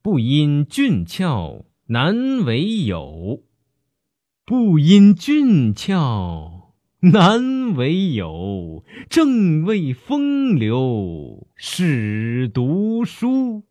不因俊俏难为友，不因俊俏难为友，正为风流使读书。